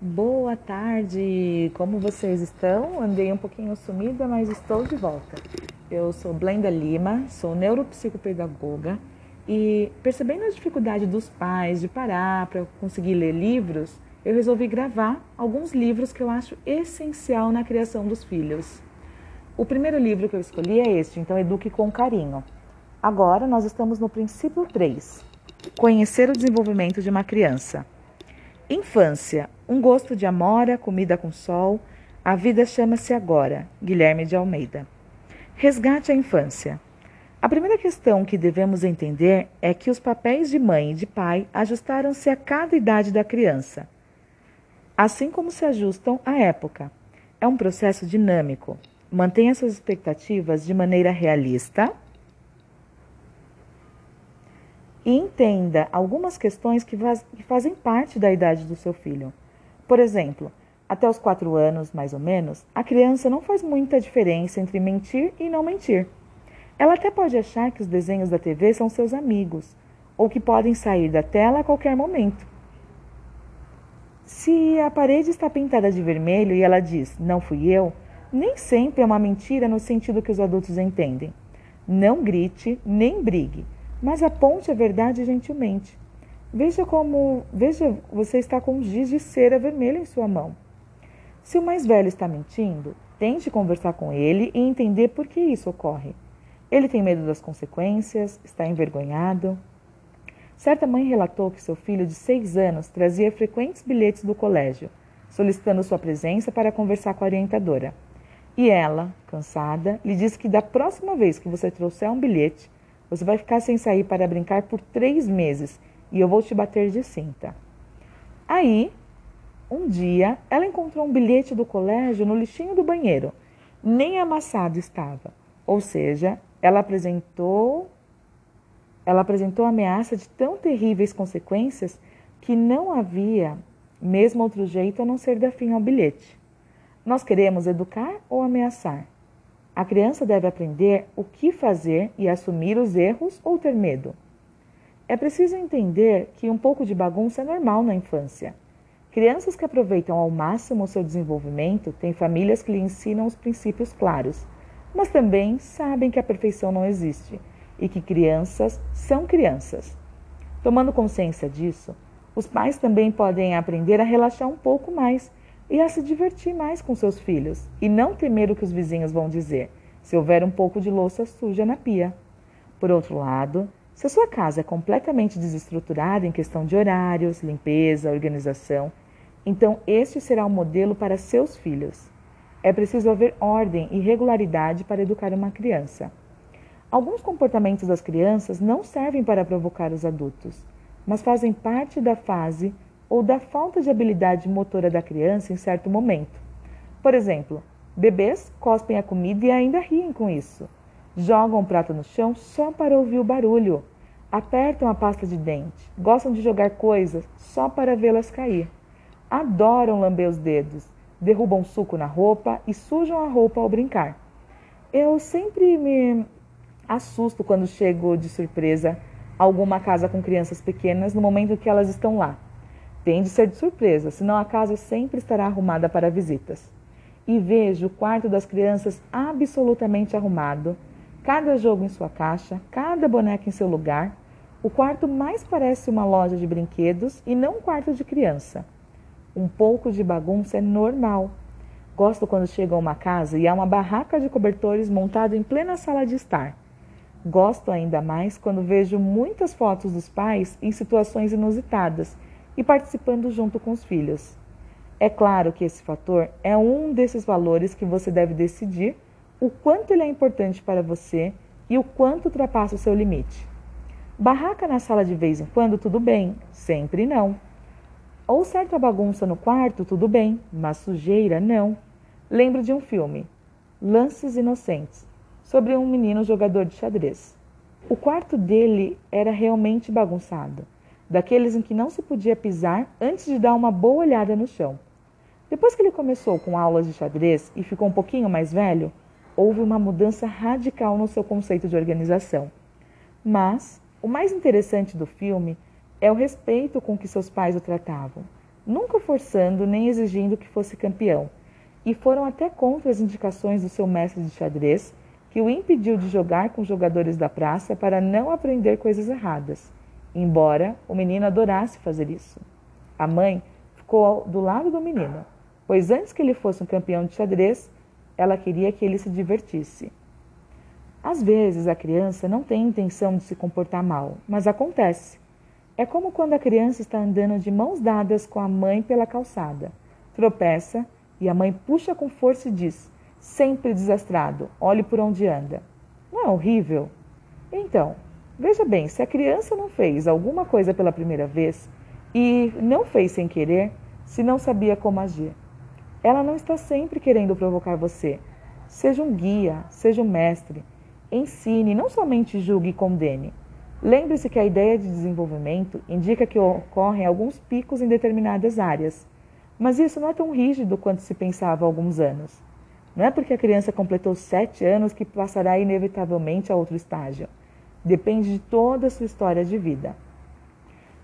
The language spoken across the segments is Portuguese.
Boa tarde, como vocês estão? Andei um pouquinho sumida, mas estou de volta. Eu sou Blenda Lima, sou neuropsicopedagoga e percebendo a dificuldade dos pais de parar para conseguir ler livros, eu resolvi gravar alguns livros que eu acho essencial na criação dos filhos. O primeiro livro que eu escolhi é este, então Eduque com Carinho. Agora nós estamos no princípio 3, Conhecer o desenvolvimento de uma criança. Infância, um gosto de amora, comida com sol, a vida chama-se agora. Guilherme de Almeida. Resgate a infância. A primeira questão que devemos entender é que os papéis de mãe e de pai ajustaram-se a cada idade da criança, assim como se ajustam à época. É um processo dinâmico. Mantenha suas expectativas de maneira realista e entenda algumas questões que, que fazem parte da idade do seu filho. Por exemplo, até os quatro anos, mais ou menos, a criança não faz muita diferença entre mentir e não mentir. Ela até pode achar que os desenhos da TV são seus amigos, ou que podem sair da tela a qualquer momento. Se a parede está pintada de vermelho e ela diz, não fui eu, nem sempre é uma mentira no sentido que os adultos entendem. Não grite, nem brigue mas aponte a verdade gentilmente. Veja como, veja, você está com um giz de cera vermelha em sua mão. Se o mais velho está mentindo, tente conversar com ele e entender por que isso ocorre. Ele tem medo das consequências, está envergonhado. Certa mãe relatou que seu filho de seis anos trazia frequentes bilhetes do colégio, solicitando sua presença para conversar com a orientadora. E ela, cansada, lhe disse que da próxima vez que você trouxer um bilhete, você vai ficar sem sair para brincar por três meses e eu vou te bater de cinta. Aí, um dia, ela encontrou um bilhete do colégio no lixinho do banheiro. Nem amassado estava. Ou seja, ela apresentou ela apresentou ameaça de tão terríveis consequências que não havia mesmo outro jeito a não ser dar fim ao bilhete. Nós queremos educar ou ameaçar? A criança deve aprender o que fazer e assumir os erros ou ter medo. É preciso entender que um pouco de bagunça é normal na infância. Crianças que aproveitam ao máximo o seu desenvolvimento têm famílias que lhe ensinam os princípios claros, mas também sabem que a perfeição não existe e que crianças são crianças. Tomando consciência disso, os pais também podem aprender a relaxar um pouco mais e a se divertir mais com seus filhos e não temer o que os vizinhos vão dizer se houver um pouco de louça suja na pia. Por outro lado, se a sua casa é completamente desestruturada em questão de horários, limpeza, organização, então este será o um modelo para seus filhos. É preciso haver ordem e regularidade para educar uma criança. Alguns comportamentos das crianças não servem para provocar os adultos, mas fazem parte da fase ou da falta de habilidade motora da criança em certo momento. Por exemplo, bebês cospem a comida e ainda riem com isso. Jogam o prato no chão só para ouvir o barulho. Apertam a pasta de dente. Gostam de jogar coisas só para vê-las cair. Adoram lamber os dedos. Derrubam suco na roupa e sujam a roupa ao brincar. Eu sempre me assusto quando chego de surpresa a alguma casa com crianças pequenas no momento que elas estão lá. Tem de ser de surpresa, senão a casa sempre estará arrumada para visitas. E vejo o quarto das crianças absolutamente arrumado, cada jogo em sua caixa, cada boneca em seu lugar. O quarto mais parece uma loja de brinquedos e não um quarto de criança. Um pouco de bagunça é normal. Gosto quando chego a uma casa e há uma barraca de cobertores montada em plena sala de estar. Gosto ainda mais quando vejo muitas fotos dos pais em situações inusitadas e participando junto com os filhos. É claro que esse fator é um desses valores que você deve decidir o quanto ele é importante para você e o quanto ultrapassa o seu limite. Barraca na sala de vez em quando, tudo bem, sempre não. Ou certa bagunça no quarto, tudo bem, mas sujeira, não. Lembro de um filme, Lances Inocentes, sobre um menino jogador de xadrez. O quarto dele era realmente bagunçado daqueles em que não se podia pisar antes de dar uma boa olhada no chão. Depois que ele começou com aulas de xadrez e ficou um pouquinho mais velho, houve uma mudança radical no seu conceito de organização. Mas o mais interessante do filme é o respeito com que seus pais o tratavam. nunca forçando nem exigindo que fosse campeão, e foram até contra as indicações do seu mestre de xadrez, que o impediu de jogar com jogadores da praça para não aprender coisas erradas, embora o menino adorasse fazer isso. A mãe ficou do lado do menino, pois antes que ele fosse um campeão de xadrez, ela queria que ele se divertisse. Às vezes a criança não tem intenção de se comportar mal, mas acontece. É como quando a criança está andando de mãos dadas com a mãe pela calçada, tropeça e a mãe puxa com força e diz: Sempre desastrado, olhe por onde anda. Não é horrível? Então, veja bem: se a criança não fez alguma coisa pela primeira vez e não fez sem querer, se não sabia como agir. Ela não está sempre querendo provocar você. Seja um guia, seja um mestre. Ensine, não somente julgue e condene. Lembre-se que a ideia de desenvolvimento indica que ocorrem alguns picos em determinadas áreas mas isso não é tão rígido quanto se pensava há alguns anos. Não é porque a criança completou sete anos que passará inevitavelmente a outro estágio. Depende de toda a sua história de vida.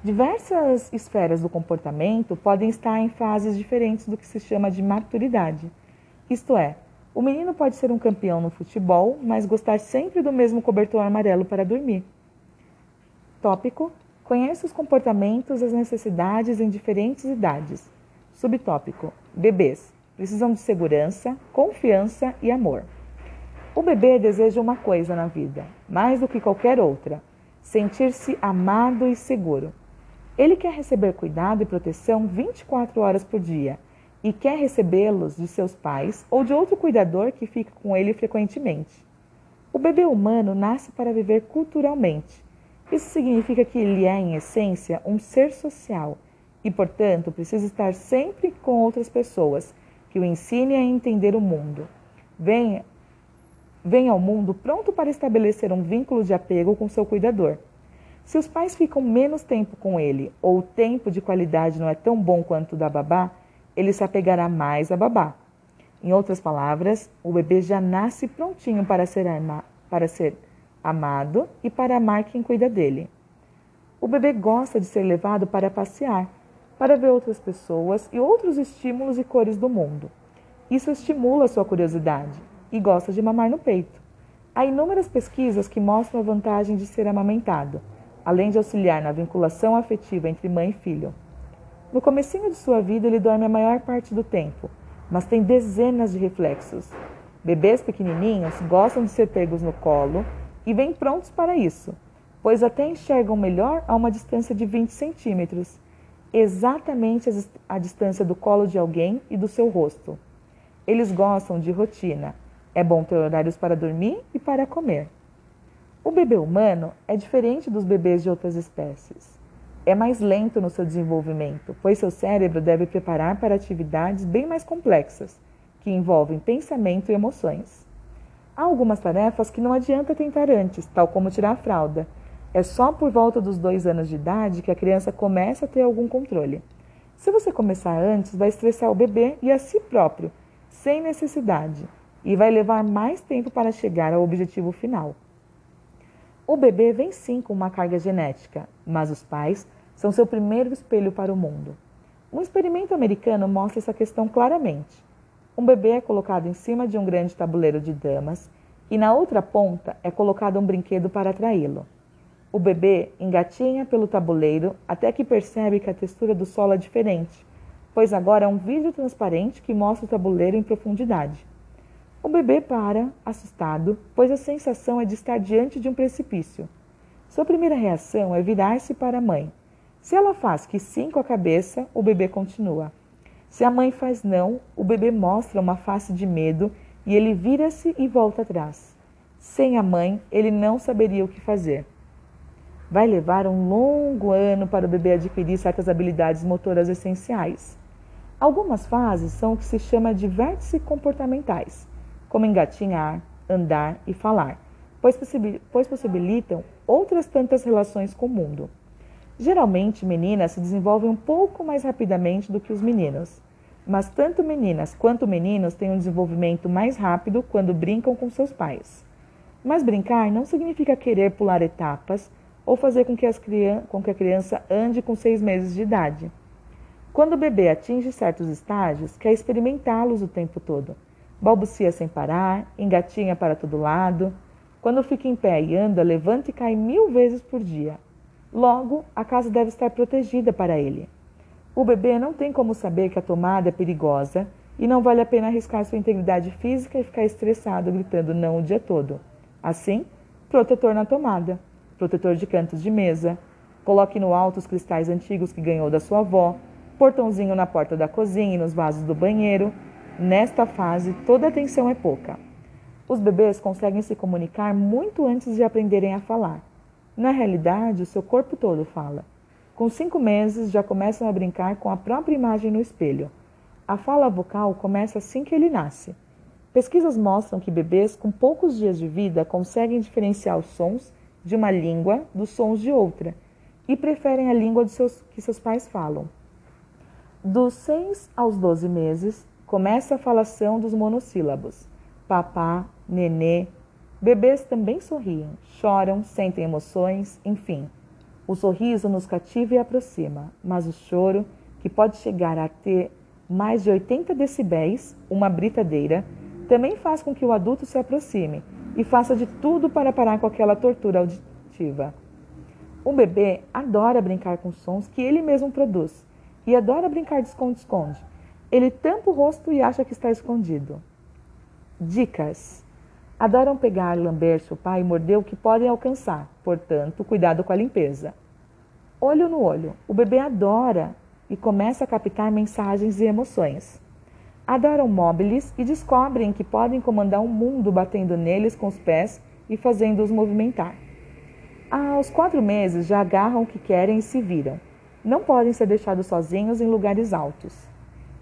Diversas esferas do comportamento podem estar em fases diferentes do que se chama de maturidade. Isto é, o menino pode ser um campeão no futebol, mas gostar sempre do mesmo cobertor amarelo para dormir. Tópico: Conheça os comportamentos e as necessidades em diferentes idades. Subtópico: Bebês precisam de segurança, confiança e amor. O bebê deseja uma coisa na vida, mais do que qualquer outra: sentir-se amado e seguro. Ele quer receber cuidado e proteção 24 horas por dia e quer recebê-los de seus pais ou de outro cuidador que fica com ele frequentemente. O bebê humano nasce para viver culturalmente. Isso significa que ele é, em essência, um ser social e, portanto, precisa estar sempre com outras pessoas que o ensinem a entender o mundo. Vem, vem ao mundo pronto para estabelecer um vínculo de apego com seu cuidador. Se os pais ficam menos tempo com ele ou o tempo de qualidade não é tão bom quanto o da babá, ele se apegará mais à babá. Em outras palavras, o bebê já nasce prontinho para ser, ama, para ser amado e para amar quem cuida dele. O bebê gosta de ser levado para passear para ver outras pessoas e outros estímulos e cores do mundo. Isso estimula sua curiosidade e gosta de mamar no peito. Há inúmeras pesquisas que mostram a vantagem de ser amamentado, além de auxiliar na vinculação afetiva entre mãe e filho. No comecinho de sua vida, ele dorme a maior parte do tempo, mas tem dezenas de reflexos. Bebês pequenininhos gostam de ser pegos no colo e vêm prontos para isso, pois até enxergam melhor a uma distância de 20 centímetros exatamente a distância do colo de alguém e do seu rosto. Eles gostam de rotina. É bom ter horários para dormir e para comer. O bebê humano é diferente dos bebês de outras espécies. É mais lento no seu desenvolvimento, pois seu cérebro deve preparar para atividades bem mais complexas, que envolvem pensamento e emoções. Há algumas tarefas que não adianta tentar antes, tal como tirar a fralda, é só por volta dos dois anos de idade que a criança começa a ter algum controle. Se você começar antes, vai estressar o bebê e a si próprio, sem necessidade, e vai levar mais tempo para chegar ao objetivo final. O bebê vem sim com uma carga genética, mas os pais são seu primeiro espelho para o mundo. Um experimento americano mostra essa questão claramente. Um bebê é colocado em cima de um grande tabuleiro de damas e na outra ponta é colocado um brinquedo para atraí-lo. O bebê engatinha pelo tabuleiro até que percebe que a textura do solo é diferente, pois agora há um vidro transparente que mostra o tabuleiro em profundidade. O bebê para, assustado, pois a sensação é de estar diante de um precipício. Sua primeira reação é virar-se para a mãe. Se ela faz que sim com a cabeça, o bebê continua. Se a mãe faz não, o bebê mostra uma face de medo e ele vira-se e volta atrás. Sem a mãe, ele não saberia o que fazer. Vai levar um longo ano para o bebê adquirir certas habilidades motoras essenciais. Algumas fases são o que se chama de vértices comportamentais, como engatinhar, andar e falar, pois, possibilitam outras tantas relações com o mundo. Geralmente, meninas se desenvolvem um pouco mais rapidamente do que os meninos, mas tanto meninas quanto meninos têm um desenvolvimento mais rápido quando brincam com seus pais. Mas brincar não significa querer pular etapas ou fazer com que, com que a criança ande com seis meses de idade. Quando o bebê atinge certos estágios, quer experimentá-los o tempo todo. Balbucia sem parar, engatinha para todo lado. Quando fica em pé e anda, levanta e cai mil vezes por dia. Logo, a casa deve estar protegida para ele. O bebê não tem como saber que a tomada é perigosa e não vale a pena arriscar sua integridade física e ficar estressado gritando não o dia todo. Assim, protetor na tomada, protetor de cantos de mesa, coloque no alto os cristais antigos que ganhou da sua avó, portãozinho na porta da cozinha e nos vasos do banheiro. Nesta fase, toda atenção é pouca. Os bebês conseguem se comunicar muito antes de aprenderem a falar. Na realidade, o seu corpo todo fala. Com cinco meses, já começam a brincar com a própria imagem no espelho. A fala vocal começa assim que ele nasce. Pesquisas mostram que bebês com poucos dias de vida conseguem diferenciar os sons de uma língua dos sons de outra e preferem a língua seus, que seus pais falam. Dos 6 aos 12 meses, começa a falação dos monossílabos: papá, nenê. Bebês também sorriem, choram, sentem emoções, enfim. O sorriso nos cativa e aproxima, mas o choro, que pode chegar a ter mais de 80 decibéis, uma britadeira, também faz com que o adulto se aproxime e faça de tudo para parar com aquela tortura auditiva. O bebê adora brincar com sons que ele mesmo produz e adora brincar de esconde-esconde. Ele tampa o rosto e acha que está escondido. Dicas: Adoram pegar, lamber, chupar e morder o que podem alcançar, portanto, cuidado com a limpeza. Olho no olho: o bebê adora e começa a captar mensagens e emoções. Adoram móveis e descobrem que podem comandar o um mundo batendo neles com os pés e fazendo-os movimentar. Aos quatro meses já agarram o que querem e se viram. Não podem ser deixados sozinhos em lugares altos.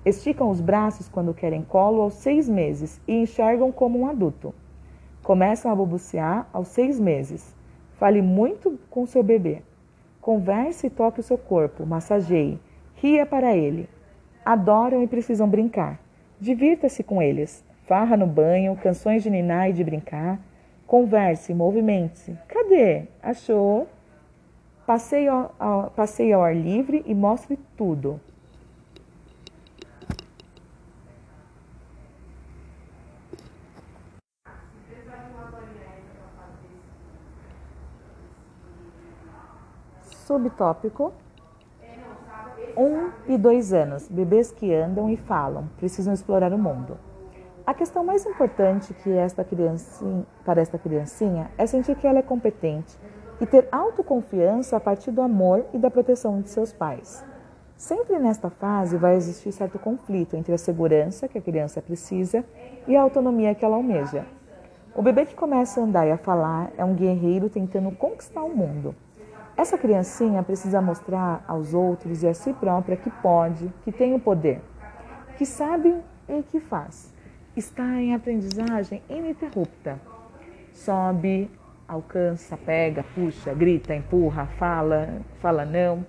Esticam os braços quando querem colo aos seis meses e enxergam como um adulto. Começam a balbuciar aos seis meses. Fale muito com seu bebê. Converse e toque o seu corpo, massageie, ria para ele. Adoram e precisam brincar. Divirta-se com eles. Farra no banho, canções de ninar e de brincar. Converse, movimente-se. Cadê? Achou? Passeie ao, passeie ao ar livre e mostre tudo. Subtópico 1 um e 2 anos. Bebês que andam e falam, precisam explorar o mundo. A questão mais importante que esta criancinha, para esta criancinha é sentir que ela é competente e ter autoconfiança a partir do amor e da proteção de seus pais. Sempre nesta fase vai existir certo conflito entre a segurança que a criança precisa e a autonomia que ela almeja. O bebê que começa a andar e a falar é um guerreiro tentando conquistar o mundo. Essa criancinha precisa mostrar aos outros e a si própria que pode, que tem o poder, que sabe e que faz. Está em aprendizagem ininterrupta. Sobe, alcança, pega, puxa, grita, empurra, fala, fala não.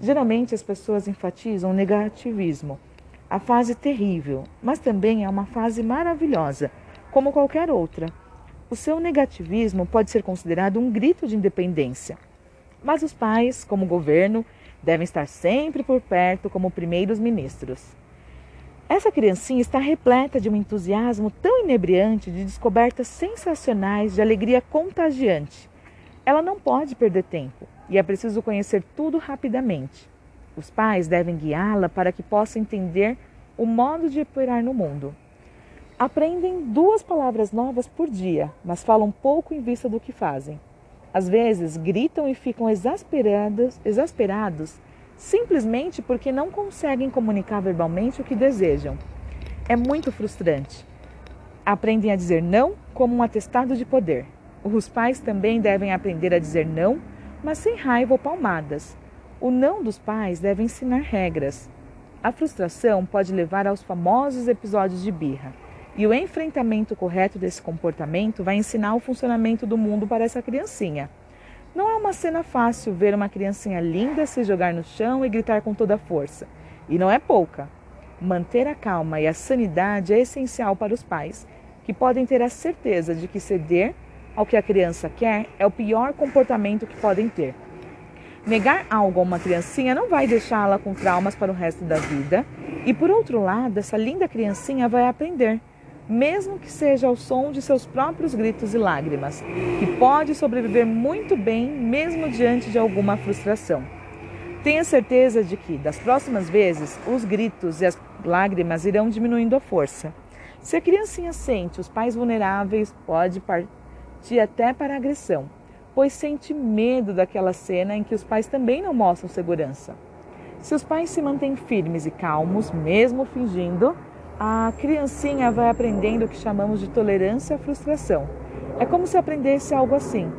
Geralmente as pessoas enfatizam o negativismo, a fase terrível, mas também é uma fase maravilhosa, como qualquer outra. O seu negativismo pode ser considerado um grito de independência. Mas os pais, como governo, devem estar sempre por perto como primeiros ministros. Essa criancinha está repleta de um entusiasmo tão inebriante de descobertas sensacionais, de alegria contagiante. Ela não pode perder tempo e é preciso conhecer tudo rapidamente. Os pais devem guiá-la para que possa entender o modo de operar no mundo. Aprendem duas palavras novas por dia, mas falam pouco em vista do que fazem. Às vezes gritam e ficam exasperados, exasperados simplesmente porque não conseguem comunicar verbalmente o que desejam. É muito frustrante. Aprendem a dizer não como um atestado de poder. Os pais também devem aprender a dizer não, mas sem raiva ou palmadas. O não dos pais deve ensinar regras. A frustração pode levar aos famosos episódios de birra. E o enfrentamento correto desse comportamento vai ensinar o funcionamento do mundo para essa criancinha. Não é uma cena fácil ver uma criancinha linda se jogar no chão e gritar com toda a força. E não é pouca. Manter a calma e a sanidade é essencial para os pais, que podem ter a certeza de que ceder ao que a criança quer é o pior comportamento que podem ter. Negar algo a uma criancinha não vai deixá-la com traumas para o resto da vida. E por outro lado, essa linda criancinha vai aprender, mesmo que seja ao som de seus próprios gritos e lágrimas, que pode sobreviver muito bem mesmo diante de alguma frustração. Tenha certeza de que, das próximas vezes, os gritos e as lágrimas irão diminuindo a força. Se a criancinha sente os pais vulneráveis, pode partir até para a agressão pois sente medo daquela cena em que os pais também não mostram segurança. Se os pais se mantêm firmes e calmos, mesmo fingindo, a criancinha vai aprendendo o que chamamos de tolerância à frustração. É como se aprendesse algo assim.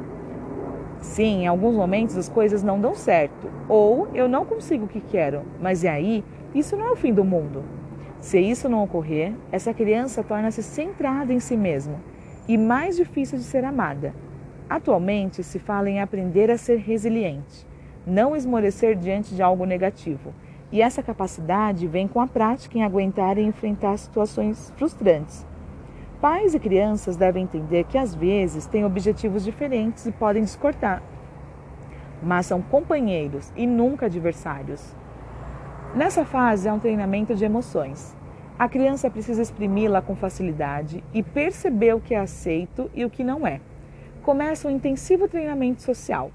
Sim, em alguns momentos as coisas não dão certo, ou eu não consigo o que quero, mas e aí? Isso não é o fim do mundo. Se isso não ocorrer, essa criança torna-se centrada em si mesma e mais difícil de ser amada. Atualmente se fala em aprender a ser resiliente, não esmorecer diante de algo negativo. E essa capacidade vem com a prática em aguentar e enfrentar situações frustrantes. Pais e crianças devem entender que às vezes têm objetivos diferentes e podem discordar, mas são companheiros e nunca adversários. Nessa fase há um treinamento de emoções. A criança precisa exprimi-la com facilidade e perceber o que é aceito e o que não é começa um intensivo treinamento social.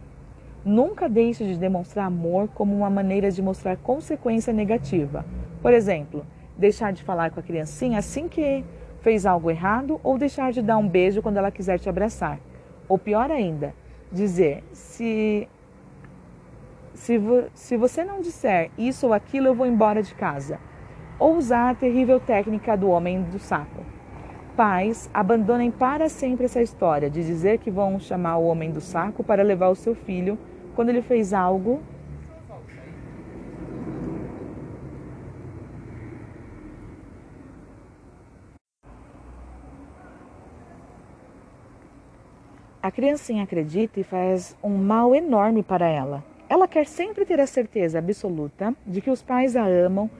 Nunca deixe de demonstrar amor como uma maneira de mostrar consequência negativa. Por exemplo, deixar de falar com a criancinha assim que fez algo errado ou deixar de dar um beijo quando ela quiser te abraçar. Ou pior ainda, dizer: se, se, vo, se você não disser isso ou aquilo, eu vou embora de casa. Ou usar a terrível técnica do homem do saco. Pais abandonem para sempre essa história de dizer que vão chamar o homem do saco para levar o seu filho quando ele fez algo A criancinha acredita e faz um mal enorme para ela. Ela quer sempre ter a certeza absoluta de que os pais a amam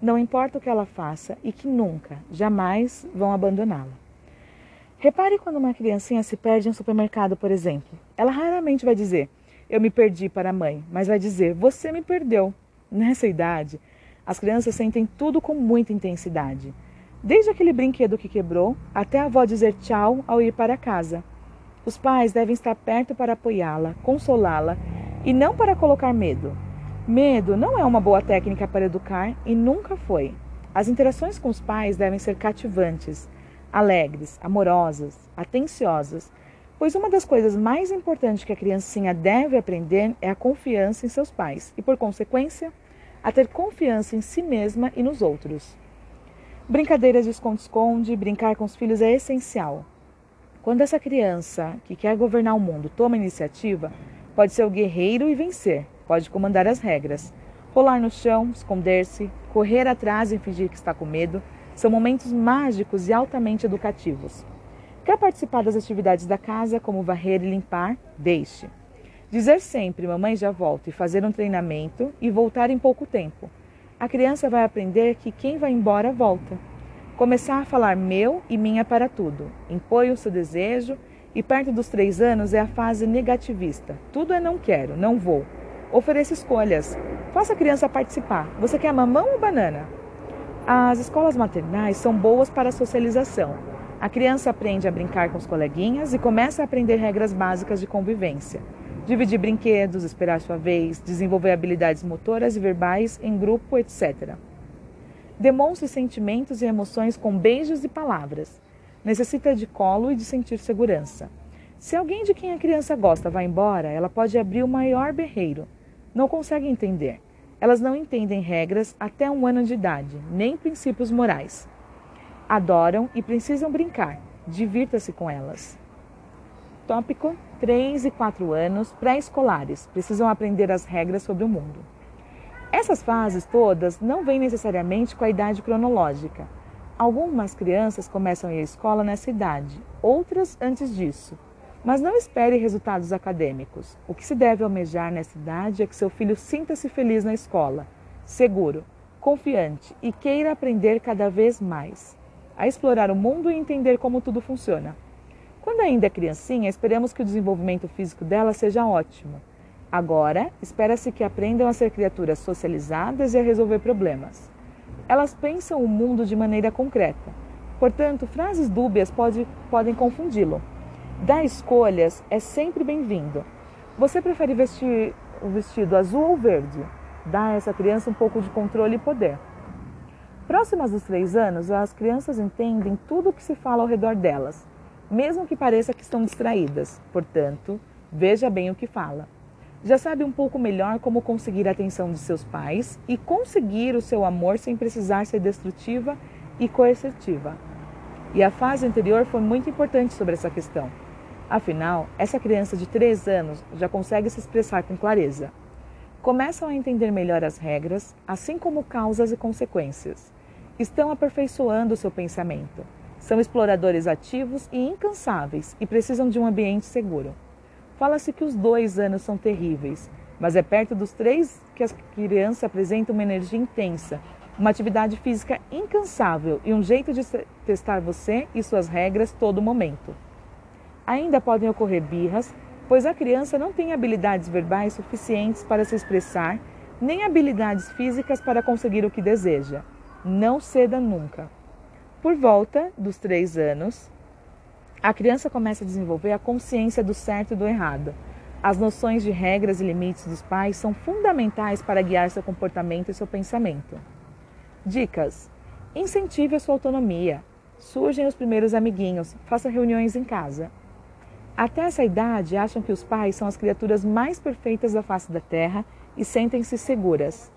não importa o que ela faça e que nunca, jamais vão abandoná-la. Repare quando uma criancinha se perde em um supermercado, por exemplo. Ela raramente vai dizer, eu me perdi para a mãe, mas vai dizer, você me perdeu. Nessa idade, as crianças sentem tudo com muita intensidade. Desde aquele brinquedo que quebrou até a avó dizer tchau ao ir para casa. Os pais devem estar perto para apoiá-la, consolá-la e não para colocar medo. Medo não é uma boa técnica para educar e nunca foi. As interações com os pais devem ser cativantes, alegres, amorosas, atenciosas, pois uma das coisas mais importantes que a criancinha deve aprender é a confiança em seus pais e, por consequência, a ter confiança em si mesma e nos outros. Brincadeiras de esconde-esconde, brincar com os filhos é essencial. Quando essa criança que quer governar o mundo toma iniciativa, pode ser o guerreiro e vencer, pode comandar as regras. Rolar no chão, esconder-se, correr atrás e fingir que está com medo são momentos mágicos e altamente educativos. Quer participar das atividades da casa, como varrer e limpar? Deixe. Dizer sempre, mamãe já volto, e fazer um treinamento e voltar em pouco tempo. A criança vai aprender que quem vai embora volta. Começar a falar meu e minha para tudo. Impõe o seu desejo e perto dos três anos é a fase negativista. Tudo é não quero, não vou. Ofereça escolhas. Faça a criança participar. Você quer mamão ou banana? As escolas maternais são boas para a socialização. A criança aprende a brincar com os coleguinhas e começa a aprender regras básicas de convivência. Dividir brinquedos, esperar sua vez, desenvolver habilidades motoras e verbais em grupo, etc. Demonstre sentimentos e emoções com beijos e palavras. Necessita de colo e de sentir segurança. Se alguém de quem a criança gosta vai embora, ela pode abrir o maior berreiro não conseguem entender. Elas não entendem regras até um ano de idade, nem princípios morais. Adoram e precisam brincar. Divirta-se com elas. Tópico: 3 e 4 anos, pré-escolares, precisam aprender as regras sobre o mundo. Essas fases todas não vêm necessariamente com a idade cronológica. Algumas crianças começam a ir à escola nessa idade, outras antes disso. Mas não espere resultados acadêmicos. O que se deve almejar nessa idade é que seu filho sinta-se feliz na escola, seguro, confiante e queira aprender cada vez mais, a explorar o mundo e entender como tudo funciona. Quando ainda é criancinha, esperamos que o desenvolvimento físico dela seja ótimo. Agora, espera-se que aprendam a ser criaturas socializadas e a resolver problemas. Elas pensam o mundo de maneira concreta. Portanto, frases dúbias pode, podem confundi-lo. Dar escolhas é sempre bem-vindo. Você prefere vestir o vestido azul ou verde? Dá a essa criança um pouco de controle e poder. Próximas dos três anos, as crianças entendem tudo o que se fala ao redor delas, mesmo que pareça que estão distraídas. Portanto, veja bem o que fala. Já sabe um pouco melhor como conseguir a atenção de seus pais e conseguir o seu amor sem precisar ser destrutiva e coercitiva. E a fase anterior foi muito importante sobre essa questão. Afinal, essa criança de 3 anos já consegue se expressar com clareza. Começam a entender melhor as regras, assim como causas e consequências. Estão aperfeiçoando seu pensamento. São exploradores ativos e incansáveis e precisam de um ambiente seguro. Fala-se que os dois anos são terríveis, mas é perto dos três que as crianças apresentam uma energia intensa, uma atividade física incansável e um jeito de testar você e suas regras todo momento. Ainda podem ocorrer birras, pois a criança não tem habilidades verbais suficientes para se expressar, nem habilidades físicas para conseguir o que deseja. Não ceda nunca. Por volta dos três anos, a criança começa a desenvolver a consciência do certo e do errado. As noções de regras e limites dos pais são fundamentais para guiar seu comportamento e seu pensamento. Dicas: incentive a sua autonomia. Surgem os primeiros amiguinhos, faça reuniões em casa. Até essa idade, acham que os pais são as criaturas mais perfeitas da face da terra e sentem-se seguras.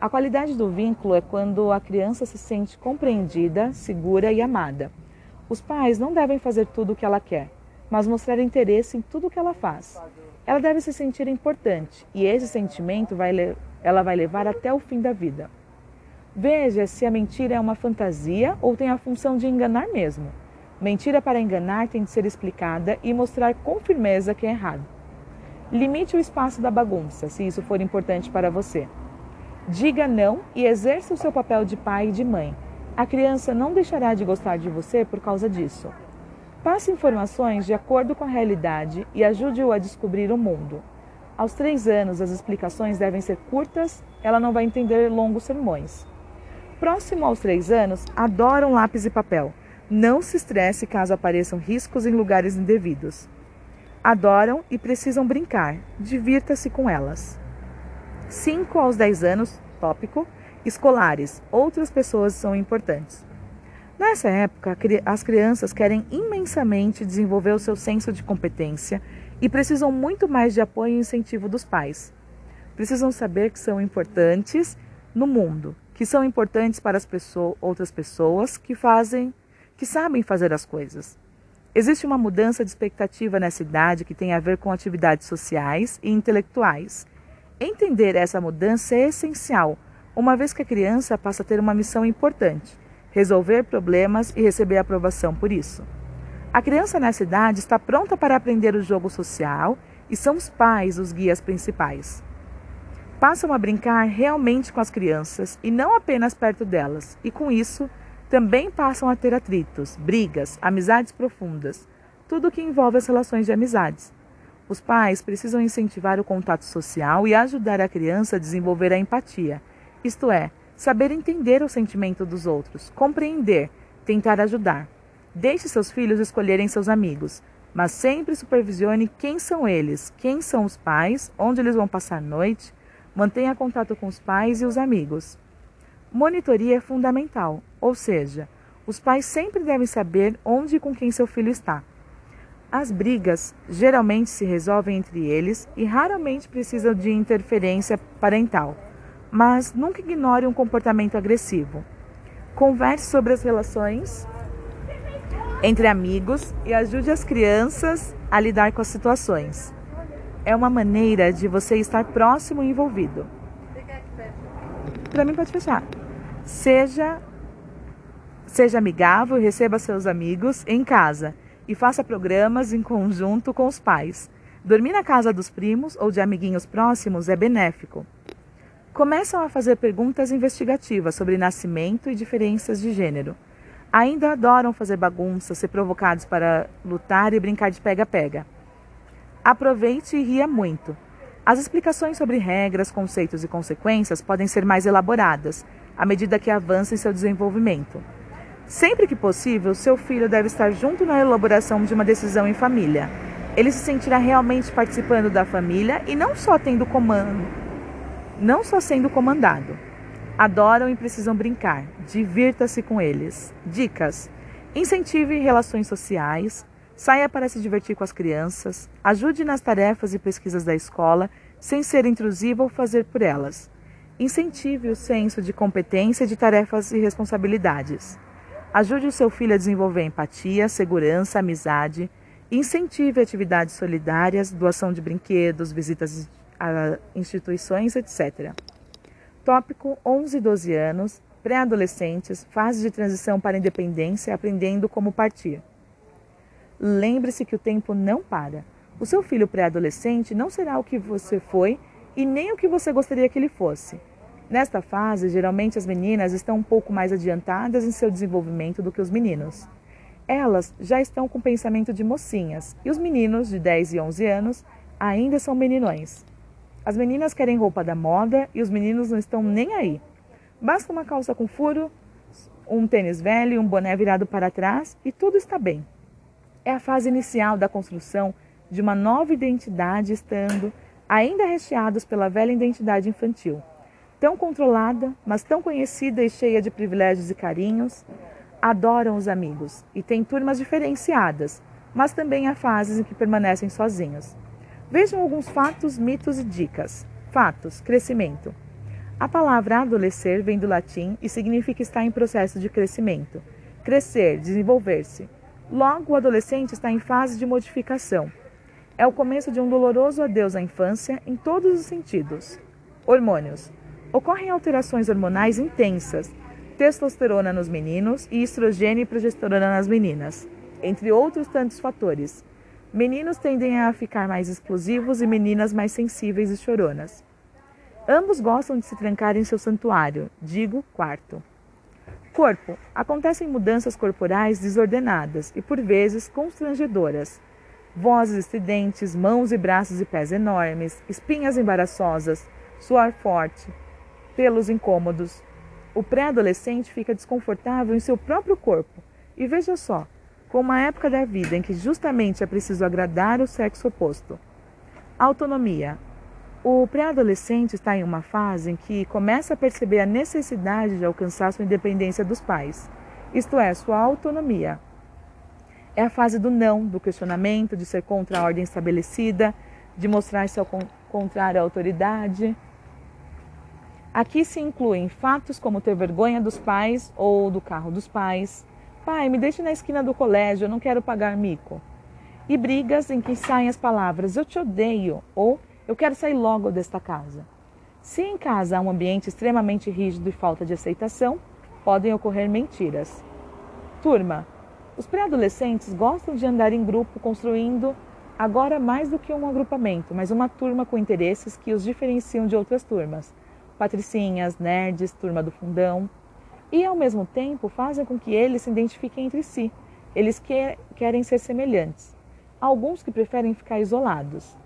A qualidade do vínculo é quando a criança se sente compreendida, segura e amada. Os pais não devem fazer tudo o que ela quer, mas mostrar interesse em tudo o que ela faz. Ela deve se sentir importante e esse sentimento vai ela vai levar até o fim da vida. Veja se a mentira é uma fantasia ou tem a função de enganar mesmo. Mentira para enganar tem de ser explicada e mostrar com firmeza que é errado. Limite o espaço da bagunça, se isso for importante para você. Diga não e exerça o seu papel de pai e de mãe. A criança não deixará de gostar de você por causa disso. Passe informações de acordo com a realidade e ajude-o a descobrir o mundo. Aos três anos, as explicações devem ser curtas, ela não vai entender longos sermões. Próximo aos três anos, adoram lápis e papel. Não se estresse caso apareçam riscos em lugares indevidos. Adoram e precisam brincar. Divirta-se com elas. 5 aos 10 anos, tópico, escolares. Outras pessoas são importantes. Nessa época, as crianças querem imensamente desenvolver o seu senso de competência e precisam muito mais de apoio e incentivo dos pais. Precisam saber que são importantes no mundo, que são importantes para as pessoas, outras pessoas que fazem que sabem fazer as coisas. Existe uma mudança de expectativa nessa idade que tem a ver com atividades sociais e intelectuais. Entender essa mudança é essencial, uma vez que a criança passa a ter uma missão importante: resolver problemas e receber aprovação por isso. A criança nessa idade está pronta para aprender o jogo social e são os pais os guias principais. Passam a brincar realmente com as crianças e não apenas perto delas, e com isso também passam a ter atritos, brigas, amizades profundas, tudo o que envolve as relações de amizades. Os pais precisam incentivar o contato social e ajudar a criança a desenvolver a empatia, isto é, saber entender o sentimento dos outros, compreender, tentar ajudar. Deixe seus filhos escolherem seus amigos, mas sempre supervisione quem são eles, quem são os pais, onde eles vão passar a noite. Mantenha contato com os pais e os amigos. Monitoria é fundamental, ou seja, os pais sempre devem saber onde e com quem seu filho está. As brigas geralmente se resolvem entre eles e raramente precisam de interferência parental, mas nunca ignore um comportamento agressivo. Converse sobre as relações entre amigos e ajude as crianças a lidar com as situações. É uma maneira de você estar próximo e envolvido. Para mim, pode fechar. Seja seja amigável e receba seus amigos em casa e faça programas em conjunto com os pais. Dormir na casa dos primos ou de amiguinhos próximos é benéfico. Começam a fazer perguntas investigativas sobre nascimento e diferenças de gênero. Ainda adoram fazer bagunças, ser provocados para lutar e brincar de pega-pega. Aproveite e ria muito. As explicações sobre regras, conceitos e consequências podem ser mais elaboradas à medida que avança em seu desenvolvimento. Sempre que possível, seu filho deve estar junto na elaboração de uma decisão em família. Ele se sentirá realmente participando da família e não só tendo comando, não só sendo comandado. Adoram e precisam brincar. Divirta-se com eles. Dicas: incentive relações sociais, saia para se divertir com as crianças, ajude nas tarefas e pesquisas da escola, sem ser intrusivo ou fazer por elas. Incentive o senso de competência de tarefas e responsabilidades. Ajude o seu filho a desenvolver empatia, segurança, amizade. Incentive atividades solidárias, doação de brinquedos, visitas a instituições, etc. Tópico 11 e 12 anos, pré-adolescentes, fase de transição para independência, aprendendo como partir. Lembre-se que o tempo não para. O seu filho pré-adolescente não será o que você foi e nem o que você gostaria que ele fosse. Nesta fase, geralmente as meninas estão um pouco mais adiantadas em seu desenvolvimento do que os meninos. Elas já estão com pensamento de mocinhas e os meninos de 10 e 11 anos ainda são meninões. As meninas querem roupa da moda e os meninos não estão nem aí. Basta uma calça com furo, um tênis velho e um boné virado para trás e tudo está bem. É a fase inicial da construção de uma nova identidade, estando ainda recheados pela velha identidade infantil tão controlada, mas tão conhecida e cheia de privilégios e carinhos, adoram os amigos e têm turmas diferenciadas, mas também há fases em que permanecem sozinhos. Vejam alguns fatos, mitos e dicas. Fatos: crescimento. A palavra adolescer vem do latim e significa estar em processo de crescimento. Crescer, desenvolver-se. Logo, o adolescente está em fase de modificação. É o começo de um doloroso adeus à infância em todos os sentidos. Hormônios ocorrem alterações hormonais intensas, testosterona nos meninos e estrogênio e progesterona nas meninas, entre outros tantos fatores. Meninos tendem a ficar mais explosivos e meninas mais sensíveis e choronas. Ambos gostam de se trancar em seu santuário, digo, quarto. Corpo. Acontecem mudanças corporais desordenadas e por vezes constrangedoras. Vozes estridentes, mãos e braços e pés enormes, espinhas embaraçosas, suor forte, pelos incômodos. O pré-adolescente fica desconfortável em seu próprio corpo. E veja só, com uma época da vida em que justamente é preciso agradar o sexo oposto. Autonomia. O pré-adolescente está em uma fase em que começa a perceber a necessidade de alcançar sua independência dos pais, isto é, sua autonomia. É a fase do não, do questionamento, de ser contra a ordem estabelecida, de mostrar-se ao contrário à autoridade, Aqui se incluem fatos como ter vergonha dos pais ou do carro dos pais. Pai, me deixe na esquina do colégio, eu não quero pagar mico. E brigas em que saem as palavras eu te odeio ou eu quero sair logo desta casa. Se em casa há um ambiente extremamente rígido e falta de aceitação, podem ocorrer mentiras. Turma. Os pré-adolescentes gostam de andar em grupo construindo agora mais do que um agrupamento, mas uma turma com interesses que os diferenciam de outras turmas patricinhas, nerds, turma do fundão. E ao mesmo tempo fazem com que eles se identifiquem entre si. Eles que, querem ser semelhantes. Alguns que preferem ficar isolados.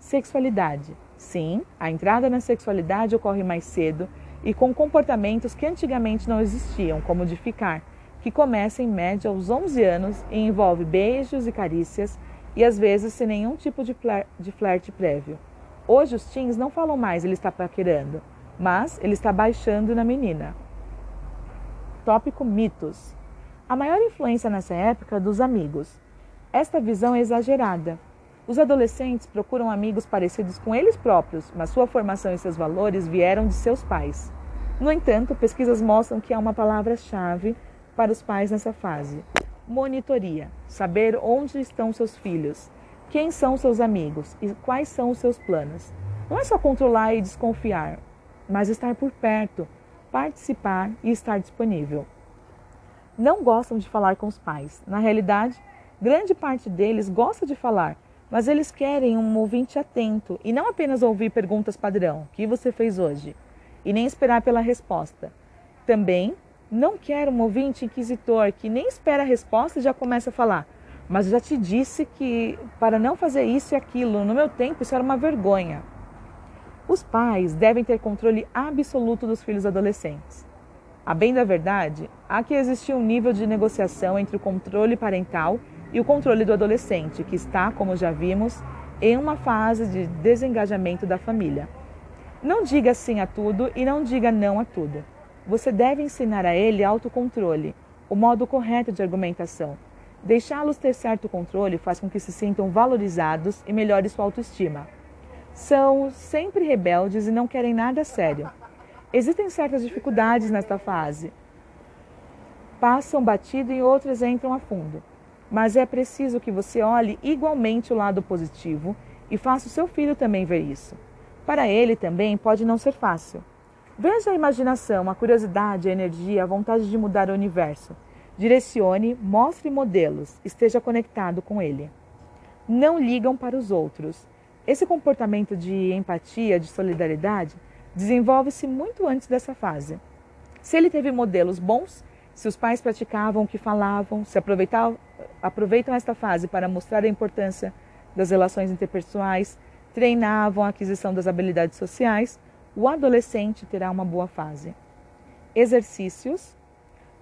Sexualidade. Sim, a entrada na sexualidade ocorre mais cedo e com comportamentos que antigamente não existiam, como o de ficar, que começa em média aos 11 anos e envolve beijos e carícias e às vezes sem nenhum tipo de, de flerte prévio. Hoje os teens não falam mais ele está paquerando, mas ele está baixando na menina. Tópico mitos. A maior influência nessa época é dos amigos. Esta visão é exagerada. Os adolescentes procuram amigos parecidos com eles próprios, mas sua formação e seus valores vieram de seus pais. No entanto, pesquisas mostram que há uma palavra-chave para os pais nessa fase: monitoria. Saber onde estão seus filhos, quem são seus amigos e quais são os seus planos. Não é só controlar e desconfiar, mas estar por perto, participar e estar disponível. Não gostam de falar com os pais. Na realidade, grande parte deles gosta de falar, mas eles querem um ouvinte atento e não apenas ouvir perguntas padrão: o que você fez hoje? E nem esperar pela resposta. Também não quer um ouvinte inquisitor que nem espera a resposta e já começa a falar. Mas já te disse que para não fazer isso e aquilo, no meu tempo isso era uma vergonha. Os pais devem ter controle absoluto dos filhos adolescentes. A bem da verdade, há que existir um nível de negociação entre o controle parental e o controle do adolescente, que está, como já vimos, em uma fase de desengajamento da família. Não diga sim a tudo e não diga não a tudo. Você deve ensinar a ele autocontrole, o modo correto de argumentação. Deixá-los ter certo controle faz com que se sintam valorizados e melhore sua autoestima. São sempre rebeldes e não querem nada sério. Existem certas dificuldades nesta fase. Passam batido e outras entram a fundo. Mas é preciso que você olhe igualmente o lado positivo e faça o seu filho também ver isso. Para ele também pode não ser fácil. Veja a imaginação, a curiosidade, a energia, a vontade de mudar o universo. Direcione, mostre modelos, esteja conectado com ele. Não ligam para os outros. Esse comportamento de empatia, de solidariedade, desenvolve-se muito antes dessa fase. Se ele teve modelos bons, se os pais praticavam o que falavam, se aproveitam esta fase para mostrar a importância das relações interpessoais, treinavam a aquisição das habilidades sociais, o adolescente terá uma boa fase. Exercícios.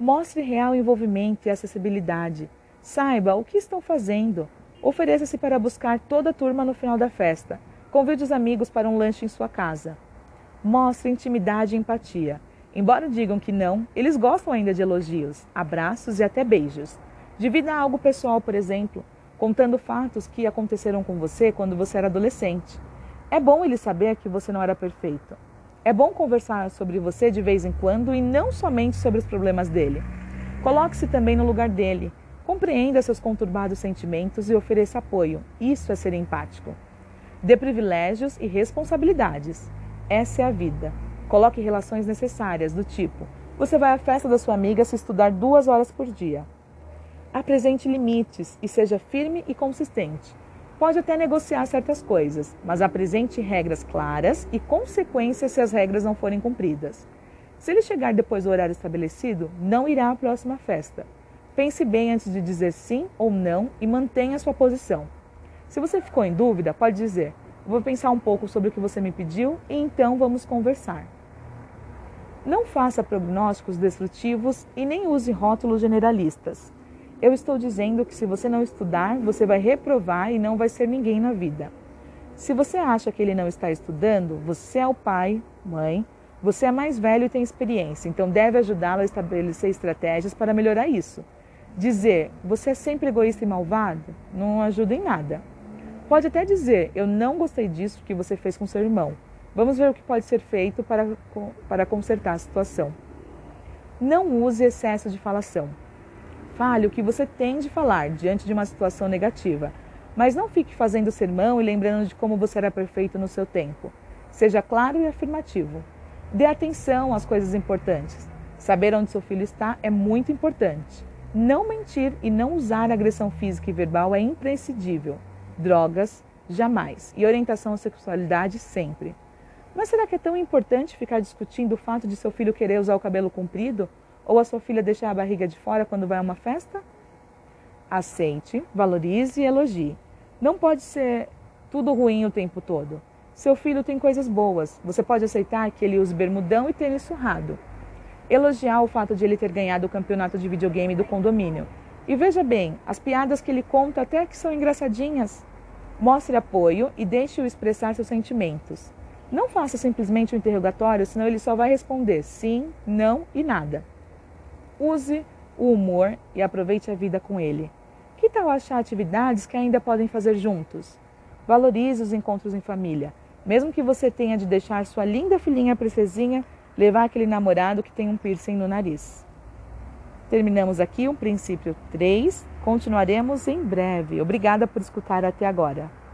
Mostre real envolvimento e acessibilidade. Saiba o que estão fazendo. Ofereça-se para buscar toda a turma no final da festa. Convide os amigos para um lanche em sua casa. Mostre intimidade e empatia. Embora digam que não, eles gostam ainda de elogios, abraços e até beijos. Divida algo pessoal, por exemplo, contando fatos que aconteceram com você quando você era adolescente. É bom ele saber que você não era perfeito. É bom conversar sobre você de vez em quando e não somente sobre os problemas dele. Coloque-se também no lugar dele. Compreenda seus conturbados sentimentos e ofereça apoio. Isso é ser empático. Dê privilégios e responsabilidades. Essa é a vida. Coloque relações necessárias, do tipo: você vai à festa da sua amiga se estudar duas horas por dia. Apresente limites e seja firme e consistente. Pode até negociar certas coisas, mas apresente regras claras e consequências se as regras não forem cumpridas. Se ele chegar depois do horário estabelecido, não irá à próxima festa. Pense bem antes de dizer sim ou não e mantenha sua posição. Se você ficou em dúvida, pode dizer: Vou pensar um pouco sobre o que você me pediu e então vamos conversar. Não faça prognósticos destrutivos e nem use rótulos generalistas. Eu estou dizendo que se você não estudar, você vai reprovar e não vai ser ninguém na vida. Se você acha que ele não está estudando, você é o pai, mãe, você é mais velho e tem experiência, então deve ajudá-lo a estabelecer estratégias para melhorar isso. Dizer você é sempre egoísta e malvado não ajuda em nada. Pode até dizer eu não gostei disso que você fez com seu irmão. Vamos ver o que pode ser feito para, para consertar a situação. Não use excesso de falação. Fale o que você tem de falar diante de uma situação negativa, mas não fique fazendo sermão e lembrando de como você era perfeito no seu tempo. Seja claro e afirmativo. Dê atenção às coisas importantes. Saber onde seu filho está é muito importante. Não mentir e não usar agressão física e verbal é imprescindível. Drogas, jamais. E orientação à sexualidade, sempre. Mas será que é tão importante ficar discutindo o fato de seu filho querer usar o cabelo comprido ou a sua filha deixar a barriga de fora quando vai a uma festa? Aceite, valorize e elogie. Não pode ser tudo ruim o tempo todo. Seu filho tem coisas boas. Você pode aceitar que ele use bermudão e tênis surrado. Elogiar o fato de ele ter ganhado o campeonato de videogame do condomínio. E veja bem, as piadas que ele conta até que são engraçadinhas. Mostre apoio e deixe-o expressar seus sentimentos. Não faça simplesmente um interrogatório, senão ele só vai responder sim, não e nada. Use o humor e aproveite a vida com ele. Que tal achar atividades que ainda podem fazer juntos? Valorize os encontros em família, mesmo que você tenha de deixar sua linda filhinha princesinha levar aquele namorado que tem um piercing no nariz. Terminamos aqui o princípio 3, continuaremos em breve. Obrigada por escutar até agora.